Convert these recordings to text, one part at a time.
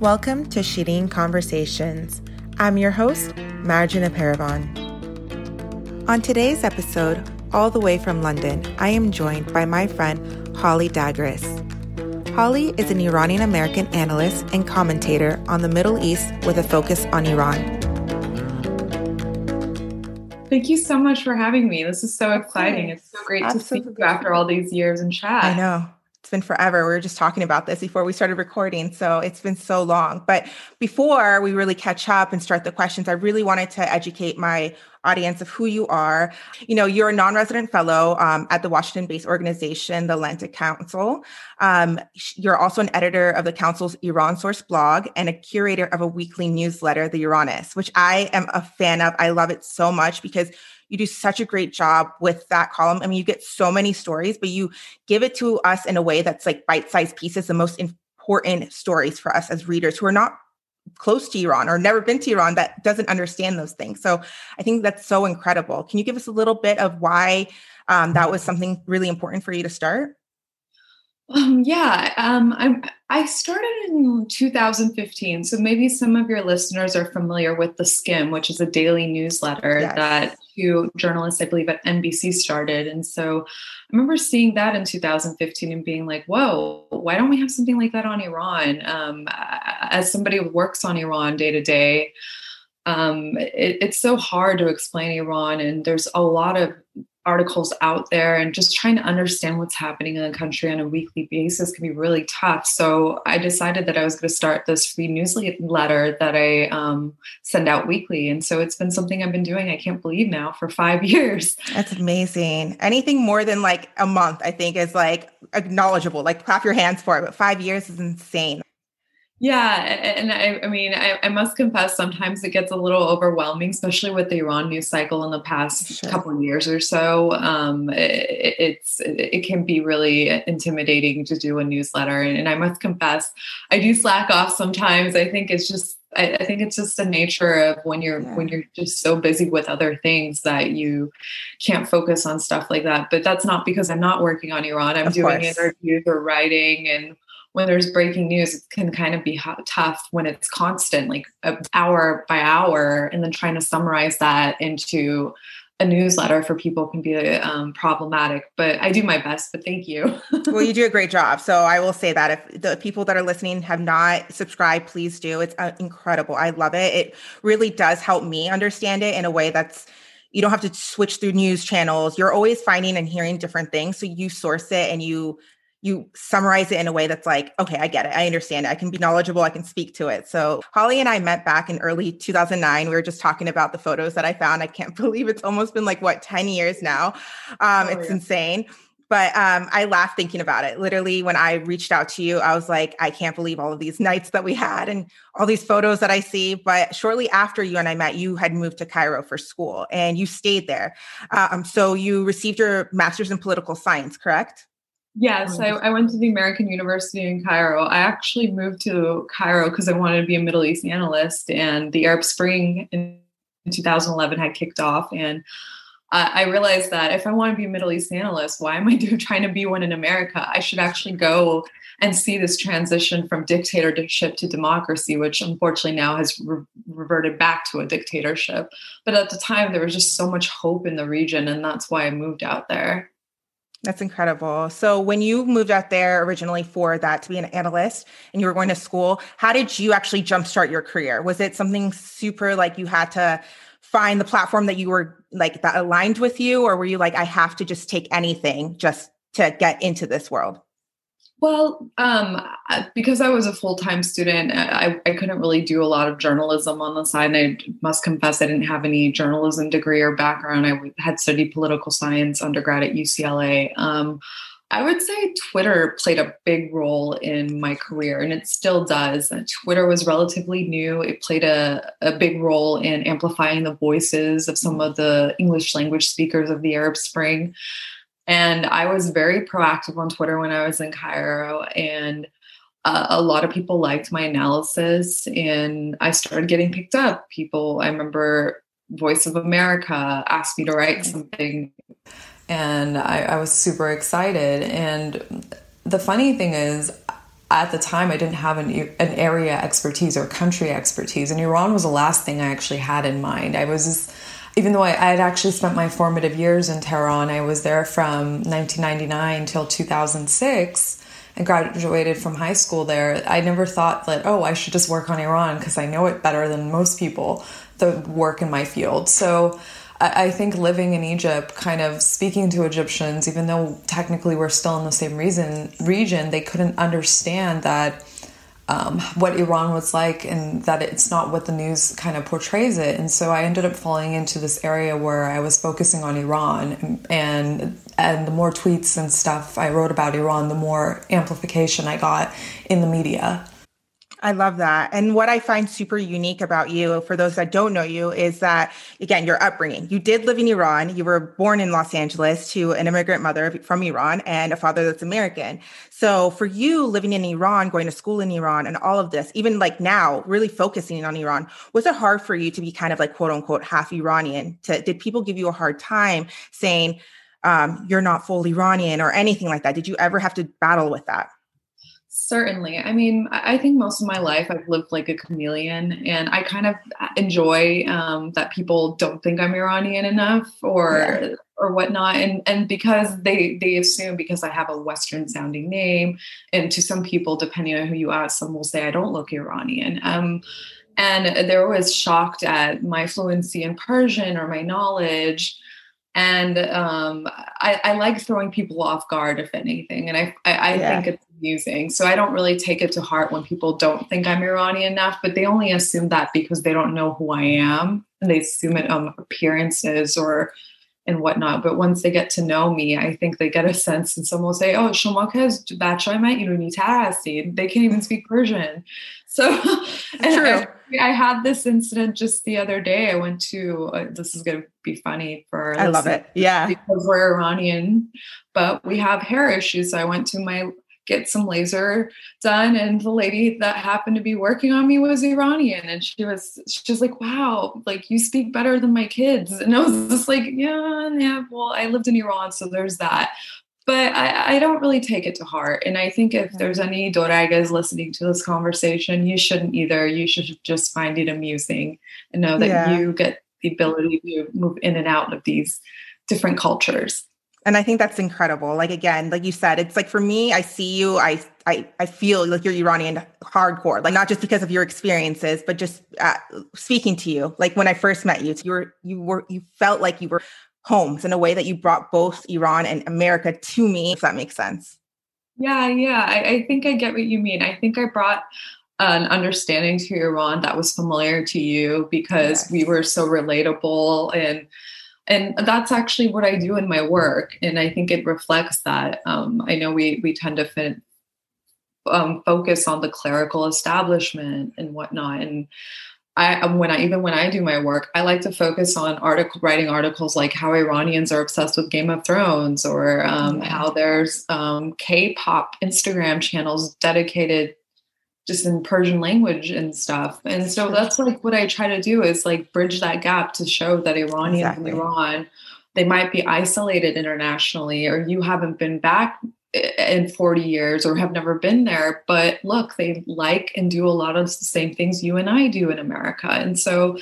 Welcome to Shirin Conversations. I'm your host, Marjana Paravan. On today's episode, all the way from London, I am joined by my friend Holly Dagres. Holly is an Iranian American analyst and commentator on the Middle East with a focus on Iran. Thank you so much for having me. This is so exciting. It's so great Absolutely. to see you after all these years and chat. I know it's been forever. We were just talking about this before we started recording. So it's been so long. But before we really catch up and start the questions, I really wanted to educate my audience of who you are. You know, you're a non resident fellow um, at the Washington based organization, the Atlantic Council. Um, you're also an editor of the Council's Iran Source blog and a curator of a weekly newsletter, The Iranist, which I am a fan of. I love it so much because you do such a great job with that column. I mean, you get so many stories, but you give it to us in a way that's like bite sized pieces, the most important stories for us as readers who are not close to Iran or never been to Iran that doesn't understand those things. So I think that's so incredible. Can you give us a little bit of why um, that was something really important for you to start? Um, yeah, um, I I started in 2015, so maybe some of your listeners are familiar with the Skimm, which is a daily newsletter yes. that two journalists, I believe, at NBC started. And so I remember seeing that in 2015 and being like, "Whoa, why don't we have something like that on Iran?" Um, as somebody who works on Iran day to day, um, it, it's so hard to explain Iran, and there's a lot of articles out there and just trying to understand what's happening in the country on a weekly basis can be really tough. So I decided that I was going to start this free newsletter that I um, send out weekly. And so it's been something I've been doing, I can't believe now, for five years. That's amazing. Anything more than like a month, I think, is like acknowledgeable, like clap your hands for it. But five years is insane. Yeah, and I, I mean, I, I, must confess, sometimes it gets a little overwhelming, especially with the Iran news cycle in the past sure. couple of years or so. Um, it, it's it can be really intimidating to do a newsletter, and, I must confess, I do slack off sometimes. I think it's just I, I think it's just the nature of when you're yeah. when you're just so busy with other things that you can't focus on stuff like that. But that's not because I'm not working on Iran. I'm of doing course. interviews or writing and when there's breaking news, it can kind of be tough when it's constant, like hour by hour, and then trying to summarize that into a newsletter for people can be um, problematic. But I do my best. But thank you. well, you do a great job. So I will say that if the people that are listening have not subscribed, please do. It's uh, incredible. I love it. It really does help me understand it in a way that's you don't have to switch through news channels. You're always finding and hearing different things. So you source it and you you summarize it in a way that's like, okay, I get it. I understand it. I can be knowledgeable. I can speak to it. So Holly and I met back in early 2009. We were just talking about the photos that I found. I can't believe it's almost been like what 10 years now. Um, oh, it's yeah. insane. But um, I laugh thinking about it. Literally, when I reached out to you, I was like, I can't believe all of these nights that we had and all these photos that I see. But shortly after you and I met, you had moved to Cairo for school and you stayed there. Um, so you received your master's in political science, correct? Yes, I, I, went to the American University in Cairo. I actually moved to Cairo because I wanted to be a Middle East analyst, and the Arab Spring in 2011 had kicked off, and I realized that if I want to be a Middle East analyst, why am I doing, trying to be one in America? I should actually go and see this transition from dictatorship to democracy, which unfortunately now has re- reverted back to a dictatorship. But at the time, there was just so much hope in the region, and that's why I moved out there. That's incredible. So, when you moved out there originally for that to be an analyst and you were going to school, how did you actually jumpstart your career? Was it something super like you had to find the platform that you were like that aligned with you, or were you like, I have to just take anything just to get into this world? Well, um, because I was a full time student, I, I couldn't really do a lot of journalism on the side. And I must confess, I didn't have any journalism degree or background. I had studied political science undergrad at UCLA. Um, I would say Twitter played a big role in my career, and it still does. Twitter was relatively new. It played a, a big role in amplifying the voices of some of the English language speakers of the Arab Spring. And I was very proactive on Twitter when I was in Cairo, and uh, a lot of people liked my analysis, and I started getting picked up. People, I remember Voice of America asked me to write something, and I, I was super excited. And the funny thing is, at the time I didn't have an, an area expertise or country expertise, and Iran was the last thing I actually had in mind. I was just, even though I, I had actually spent my formative years in Tehran, I was there from 1999 till 2006 and graduated from high school there. I never thought that, oh, I should just work on Iran because I know it better than most people that work in my field. So I think living in Egypt, kind of speaking to Egyptians, even though technically we're still in the same reason, region, they couldn't understand that um, what Iran was like and that it's not what the news kind of portrays it. And so I ended up falling into this area where I was focusing on Iran and and the more tweets and stuff I wrote about Iran, the more amplification I got in the media. I love that. And what I find super unique about you, for those that don't know you, is that, again, your upbringing. You did live in Iran. You were born in Los Angeles to an immigrant mother from Iran and a father that's American. So for you living in Iran, going to school in Iran, and all of this, even like now, really focusing on Iran, was it hard for you to be kind of like quote unquote half Iranian? To, did people give you a hard time saying, um, you're not full Iranian or anything like that? Did you ever have to battle with that? Certainly. I mean, I think most of my life I've lived like a chameleon, and I kind of enjoy um, that people don't think I'm Iranian enough or yeah. or whatnot, and and because they they assume because I have a Western sounding name, and to some people, depending on who you ask, some will say I don't look Iranian. Um, and they're always shocked at my fluency in Persian or my knowledge and um, I, I, like throwing people off guard if anything and i, I, I yeah. think it's amusing so i don't really take it to heart when people don't think i'm iranian enough but they only assume that because they don't know who i am and they assume it um appearances or and whatnot but once they get to know me i think they get a sense and someone will say oh shoma ke az bachai man irani they can't even speak persian so True. I, I, had this incident just the other day. I went to, uh, this is going to be funny for I love it. Yeah. Because we're Iranian, but we have hair issues. So I went to my, get some laser done. And the lady that happened to be working on me was Iranian. And she was, she was like, wow, like you speak better than my kids. And I was just like, yeah, yeah, well, I lived in Iran. So there's that but I, I, don't really take it to heart. And I think if there's mm-hmm. any Doragas listening to this conversation, you shouldn't either. You should just find it amusing and know that yeah. you get the ability to move in and out of these different cultures. And I think that's incredible. Like again, like you said, it's like for me, I see you, I I I feel like you're Iranian hardcore. Like not just because of your experiences, but just uh, speaking to you. Like when I first met you, you were you were you felt like you were homes in a way that you brought both Iran and America to me, if that makes sense. Yeah, yeah. I, I think I get what you mean. I think I brought an understanding to Iran that was familiar to you because yes. we were so relatable and and that's actually what I do in my work, and I think it reflects that. Um, I know we we tend to fit, um, focus on the clerical establishment and whatnot, and I um, when I even when I do my work, I like to focus on article writing articles like how Iranians are obsessed with Game of Thrones, or um, how there's um, K-pop Instagram channels dedicated just in Persian language and stuff. And so that's like what I try to do is like bridge that gap to show that Iranians exactly. in Iran they might be isolated internationally, or you haven't been back in 40 years or have never been there but look they like and do a lot of the same things you and I do in America and so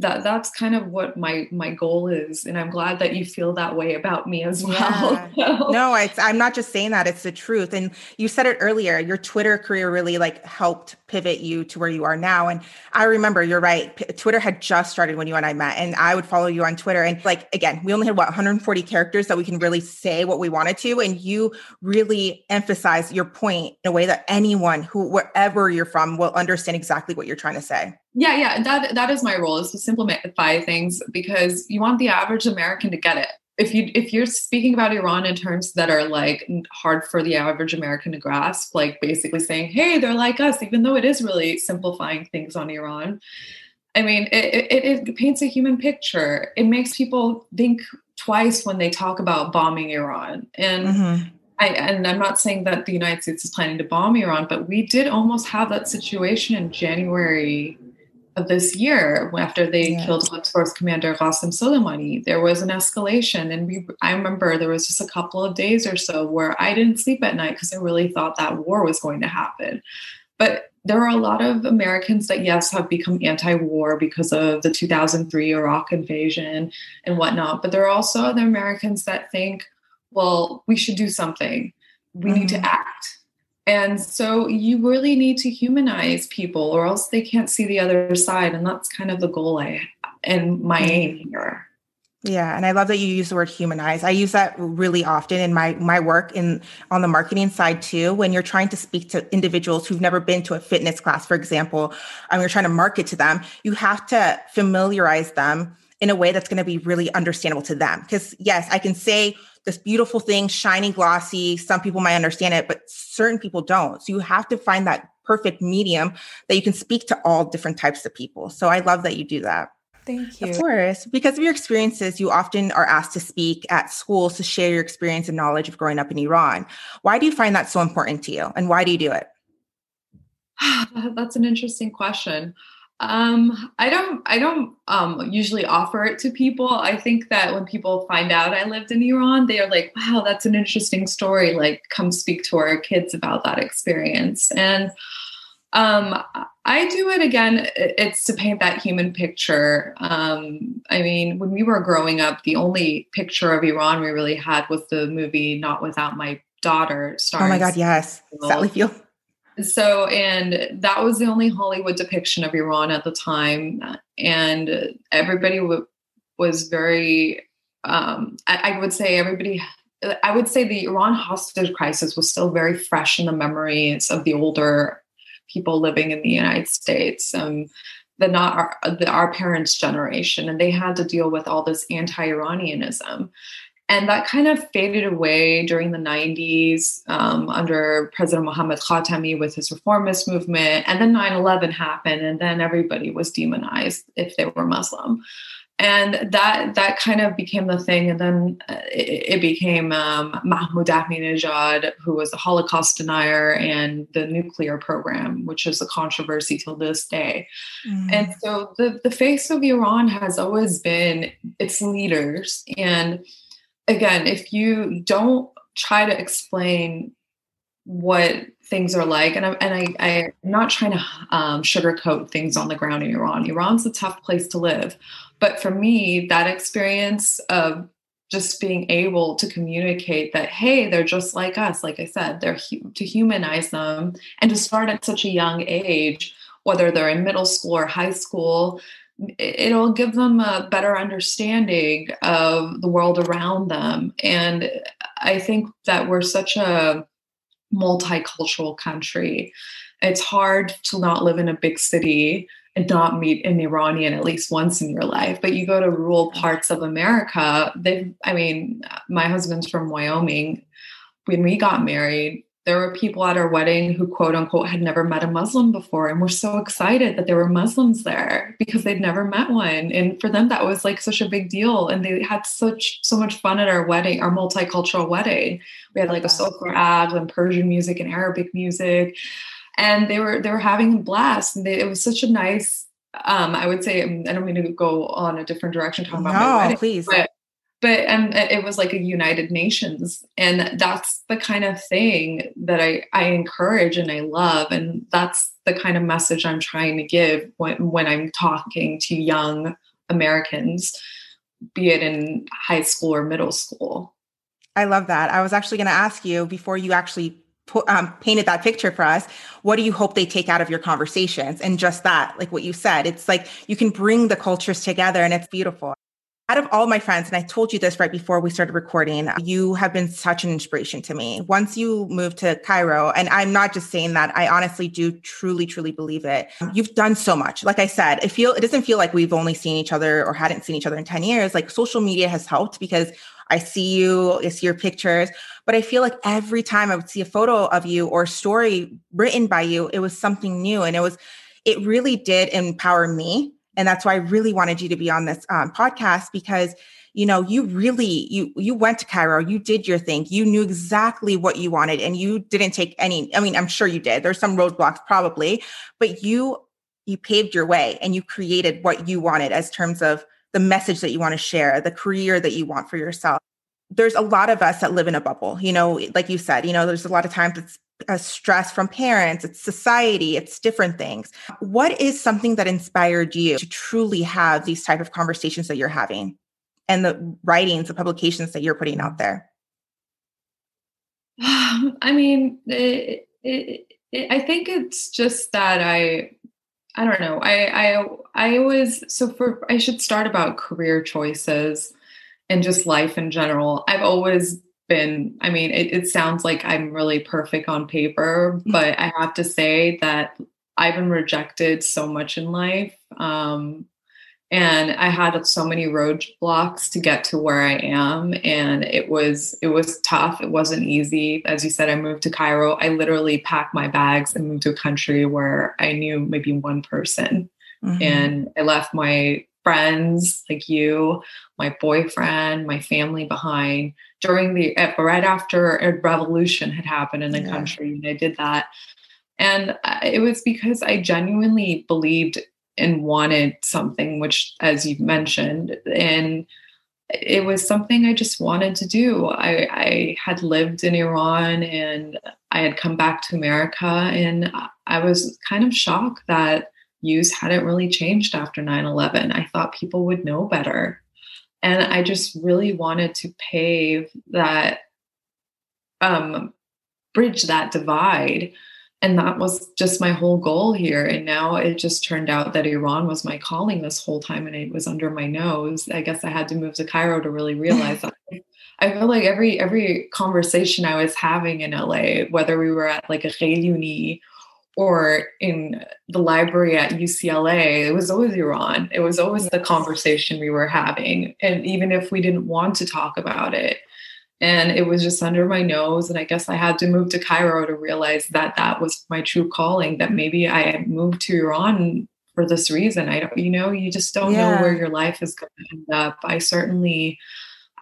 that that's kind of what my my goal is and i'm glad that you feel that way about me as well yeah. no it's, i'm not just saying that it's the truth and you said it earlier your twitter career really like helped pivot you to where you are now and i remember you're right P- twitter had just started when you and i met and i would follow you on twitter and like again we only had what 140 characters that we can really say what we wanted to and you really emphasize your point in a way that anyone who wherever you're from will understand exactly what you're trying to say yeah, yeah, that that is my role is to simplify things because you want the average American to get it. If you if you're speaking about Iran in terms that are like hard for the average American to grasp, like basically saying, "Hey, they're like us," even though it is really simplifying things on Iran. I mean, it, it, it paints a human picture. It makes people think twice when they talk about bombing Iran, and mm-hmm. I, and I'm not saying that the United States is planning to bomb Iran, but we did almost have that situation in January of this year after they yeah. killed Force Commander Qasem Soleimani. There was an escalation, and we, I remember there was just a couple of days or so where I didn't sleep at night because I really thought that war was going to happen. But there are a lot of Americans that, yes, have become anti war because of the 2003 Iraq invasion and whatnot. But there are also other Americans that think, well, we should do something. We mm-hmm. need to mm-hmm. act and so you really need to humanize people or else they can't see the other side. And that's kind of the goal I and my mm-hmm. aim here. Yeah, and I love that you use the word humanize. I use that really often in my my work in on the marketing side too. When you're trying to speak to individuals who've never been to a fitness class, for example, and you're trying to market to them, you have to familiarize them in a way that's going to be really understandable to them. Because yes, I can say this beautiful thing, shiny, glossy. Some people might understand it, but certain people don't. So you have to find that perfect medium that you can speak to all different types of people. So I love that you do that. Thank you. Of course. Because of your experiences, you often are asked to speak at schools to share your experience and knowledge of growing up in Iran. Why do you find that so important to you? And why do you do it? That's an interesting question. Um, I don't I don't um usually offer it to people. I think that when people find out I lived in Iran, they are like, wow, that's an interesting story. Like come speak to our kids about that experience. And um I do it again, it's to paint that human picture. Um, I mean, when we were growing up, the only picture of Iran we really had was the movie Not Without My Daughter. Oh my God, yes. Sally Field so and that was the only hollywood depiction of iran at the time. And everybody w- was very um, I, I, would say everybody i would say the iran hostage crisis was still very fresh in the memories of the older people living in the united states um, the not our, the, our parents generation. And they had to deal with all this anti-iranianism and that kind of faded away during the 90s um, under President Mohammad Khatami with his reformist movement. And then 9 11 happened, and then everybody was demonized if they were Muslim. And that that kind of became the thing. And then uh, it, it became um, Mahmoud Ahmadinejad, who was a Holocaust denier, and the nuclear program, which is a controversy till this day. Mm. And so the, the face of Iran has always been its leaders. And again, if you don't try to explain what things are like, and I'm and I, I'm not trying to um, sugarcoat things on the ground in Iran. Iran's a tough place to live, but for me, that experience of just being able to communicate that hey they're just like us like i said they're hu- to humanize them and to start at such a young age whether they're in middle school or high school it'll give them a better understanding of the world around them. And I think that we're such a multicultural country. It's hard to not live in a big city and not meet an Iranian at least once in your life. But you go to rural parts of America, they I mean, my husband's from Wyoming. When we got married, there were people at our wedding who quote unquote had never met a Muslim before and were so excited that there were Muslims there because they'd never met one. And for them that was like such a big deal. And they had such so much fun at our wedding, our multicultural wedding. We had like a sofreh aghd and Persian music and Arabic music. And they were they were having a blast. And they, it was such a nice um, I would say I don't mean to go on a different direction talking about no, my wedding, please. but but um, it was like a united nations and that's the kind of thing that I, I encourage and i love and that's the kind of message i'm trying to give when, when i'm talking to young americans be it in high school or middle school. I love that. I was actually going to ask you before you actually put, um, painted that picture for us what do you hope they take out of your conversations? And just that like what you said it's like you can bring the cultures together and it's beautiful out of all my friends, and I told you this right before we started recording, you have been such an inspiration to me. Once you moved to Cairo, and I'm not just saying that, I honestly do truly, truly believe it. You've done so much. Like I said, it feel it doesn't feel like we've only seen each other or hadn't seen each other in 10 years. Like social media has helped because I see you, I see your pictures, but I feel like every time I would see a photo of you or a story written by you, it was something new. And it was, it really did empower me and that's why I really wanted you to be on this um, podcast because you know you really you you went to Cairo, you did your thing, you knew exactly what you wanted, and you didn't take any. I mean, I'm sure you did. There's some roadblocks probably, but you you paved your way and you created what you wanted as terms of the message that you want to share, the career that you want for yourself. There's a lot of us that live in a bubble, you know, like you said, you know, there's a lot of times it's a stress from parents, it's society, it's different things. What is something that inspired you to truly have these type of conversations that you're having and the writings, the publications that you're putting out there? I mean, it, it, it, I think it's just that I I don't know. I I I always so for I should start about career choices and just life in general. I've always been I mean, it, it sounds like I'm really perfect on paper, mm-hmm. but I have to say that I've been rejected so much in life. Um, and i had so many roadblocks to get to where i am and it was it was tough it wasn't easy as you said i moved to cairo i literally packed my bags and moved to a country where i knew maybe one person mm-hmm. and i left my friends like you my boyfriend my family behind during the eh, right after a revolution had happened in the yeah. country and i did that and uh, it was because i genuinely believed and wanted something, which, as you've mentioned, and it was something I just wanted to do. I, I, had lived in Iran and I had come back to America, and I was kind of shocked that use hadn't really changed after 9 11. I thought people would know better. And I just really wanted to pave that, um, bridge that divide and that was just my whole goal here and now it just turned out that iran was my calling this whole time and it was under my nose i guess i had to move to cairo to really realize that i feel like every every conversation i was having in la whether we were at like a uni or in the library at UCLA, it was always Iran. It was always the conversation we were having. And even if we didn't want to talk about it, and it was just under my nose and i guess i had to move to cairo to realize that that was my true calling that maybe i moved to iran for this reason i don't you know you just don't yeah. know where your life is going to end up i certainly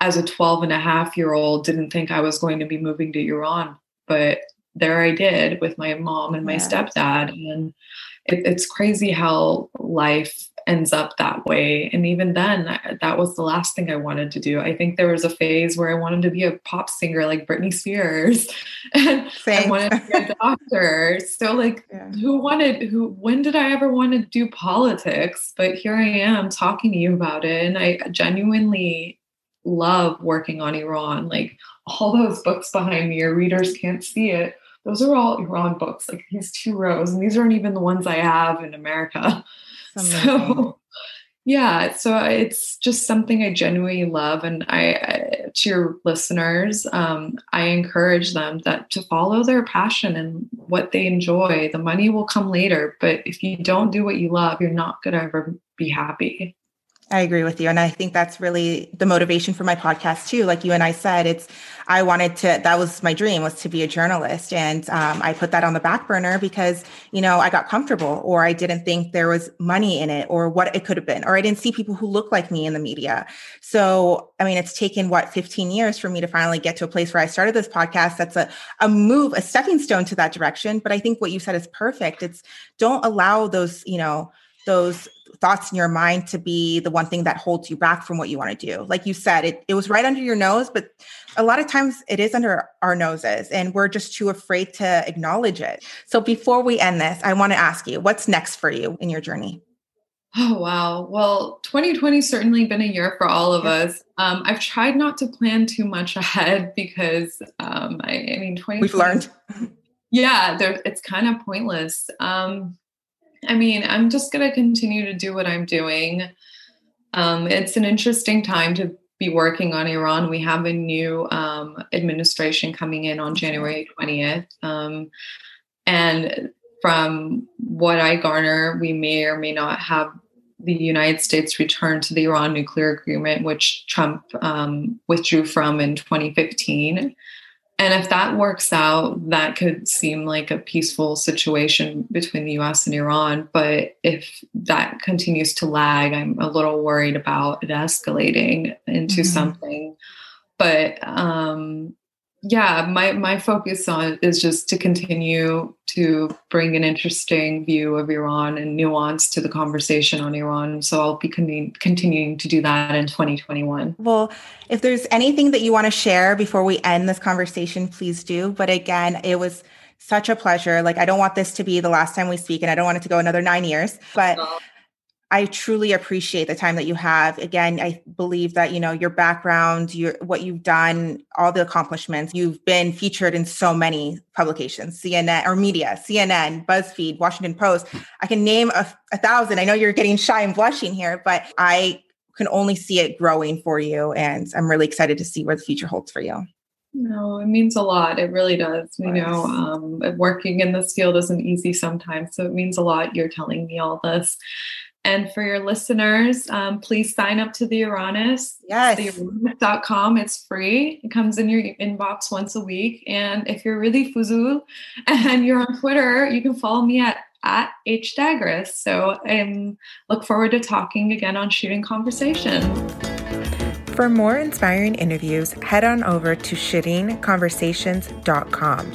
as a 12 and a half year old didn't think i was going to be moving to iran but there i did with my mom and my yeah. stepdad and it, it's crazy how life ends up that way. And even then, that was the last thing I wanted to do. I think there was a phase where I wanted to be a pop singer like Britney Spears, and Same. I wanted to be a doctor. so, like, yeah. who wanted who? When did I ever want to do politics? But here I am talking to you about it, and I genuinely love working on Iran. Like all those books behind me, your readers can't see it. Those are all Iran books, like these two rows, and these aren't even the ones I have in America. So yeah, so it's just something I genuinely love, and I, I to your listeners, um, I encourage them that to follow their passion and what they enjoy. The money will come later, but if you don't do what you love, you're not gonna ever be happy. I agree with you. And I think that's really the motivation for my podcast too. Like you and I said, it's, I wanted to, that was my dream was to be a journalist. And um, I put that on the back burner because, you know, I got comfortable or I didn't think there was money in it or what it could have been, or I didn't see people who look like me in the media. So, I mean, it's taken what, 15 years for me to finally get to a place where I started this podcast. That's a, a move, a stepping stone to that direction. But I think what you said is perfect. It's don't allow those, you know, those thoughts in your mind to be the one thing that holds you back from what you want to do. Like you said, it, it was right under your nose, but a lot of times it is under our noses and we're just too afraid to acknowledge it. So before we end this, I want to ask you what's next for you in your journey? Oh, wow. Well, 2020 certainly been a year for all of us. Um, I've tried not to plan too much ahead because, um, I, I mean, 2020. We've learned. Yeah, there, it's kind of pointless. Um, I mean, I'm just going to continue to do what I'm doing. Um, it's an interesting time to be working on Iran. We have a new um, administration coming in on January 20th. Um, and from what I garner, we may or may not have the United States return to the Iran nuclear agreement, which Trump um, withdrew from in 2015. And if that works out, that could seem like a peaceful situation between the US and Iran. But if that continues to lag, I'm a little worried about it escalating into mm-hmm. something. But um, yeah, my my focus on is just to continue to bring an interesting view of Iran and nuance to the conversation on Iran. So I'll be con- continuing to do that in 2021. Well, if there's anything that you want to share before we end this conversation, please do. But again, it was such a pleasure. Like I don't want this to be the last time we speak and I don't want it to go another 9 years, but I truly appreciate the time that you have. Again, I believe that, you know, your background, your what you've done, all the accomplishments, you've been featured in so many publications, CNN or media, CNN, BuzzFeed, Washington Post. I can name a, a thousand. I know you're getting shy and blushing here, but I can only see it growing for you. And I'm really excited to see where the future holds for you. No, it means a lot. It really does. You know, um, working in this field isn't easy sometimes. So it means a lot. You're telling me all this. And for your listeners, um, please sign up to the Iranist. Yes. TheIranist.com. It's free. It comes in your inbox once a week. And if you're really fuzul and you're on Twitter, you can follow me at at hdagres. So I um, look forward to talking again on Shirin Conversation. For more inspiring interviews, head on over to shirinconversations.com.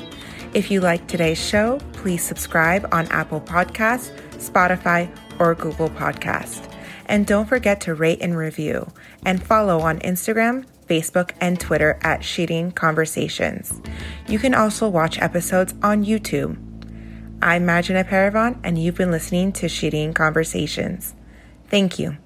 If you like today's show, please subscribe on Apple Podcasts, Spotify, or Google Podcast. And don't forget to rate and review and follow on Instagram, Facebook, and Twitter at Shirin Conversations. You can also watch episodes on YouTube. I'm Majina Paravan, and you've been listening to Shirin Conversations. Thank you.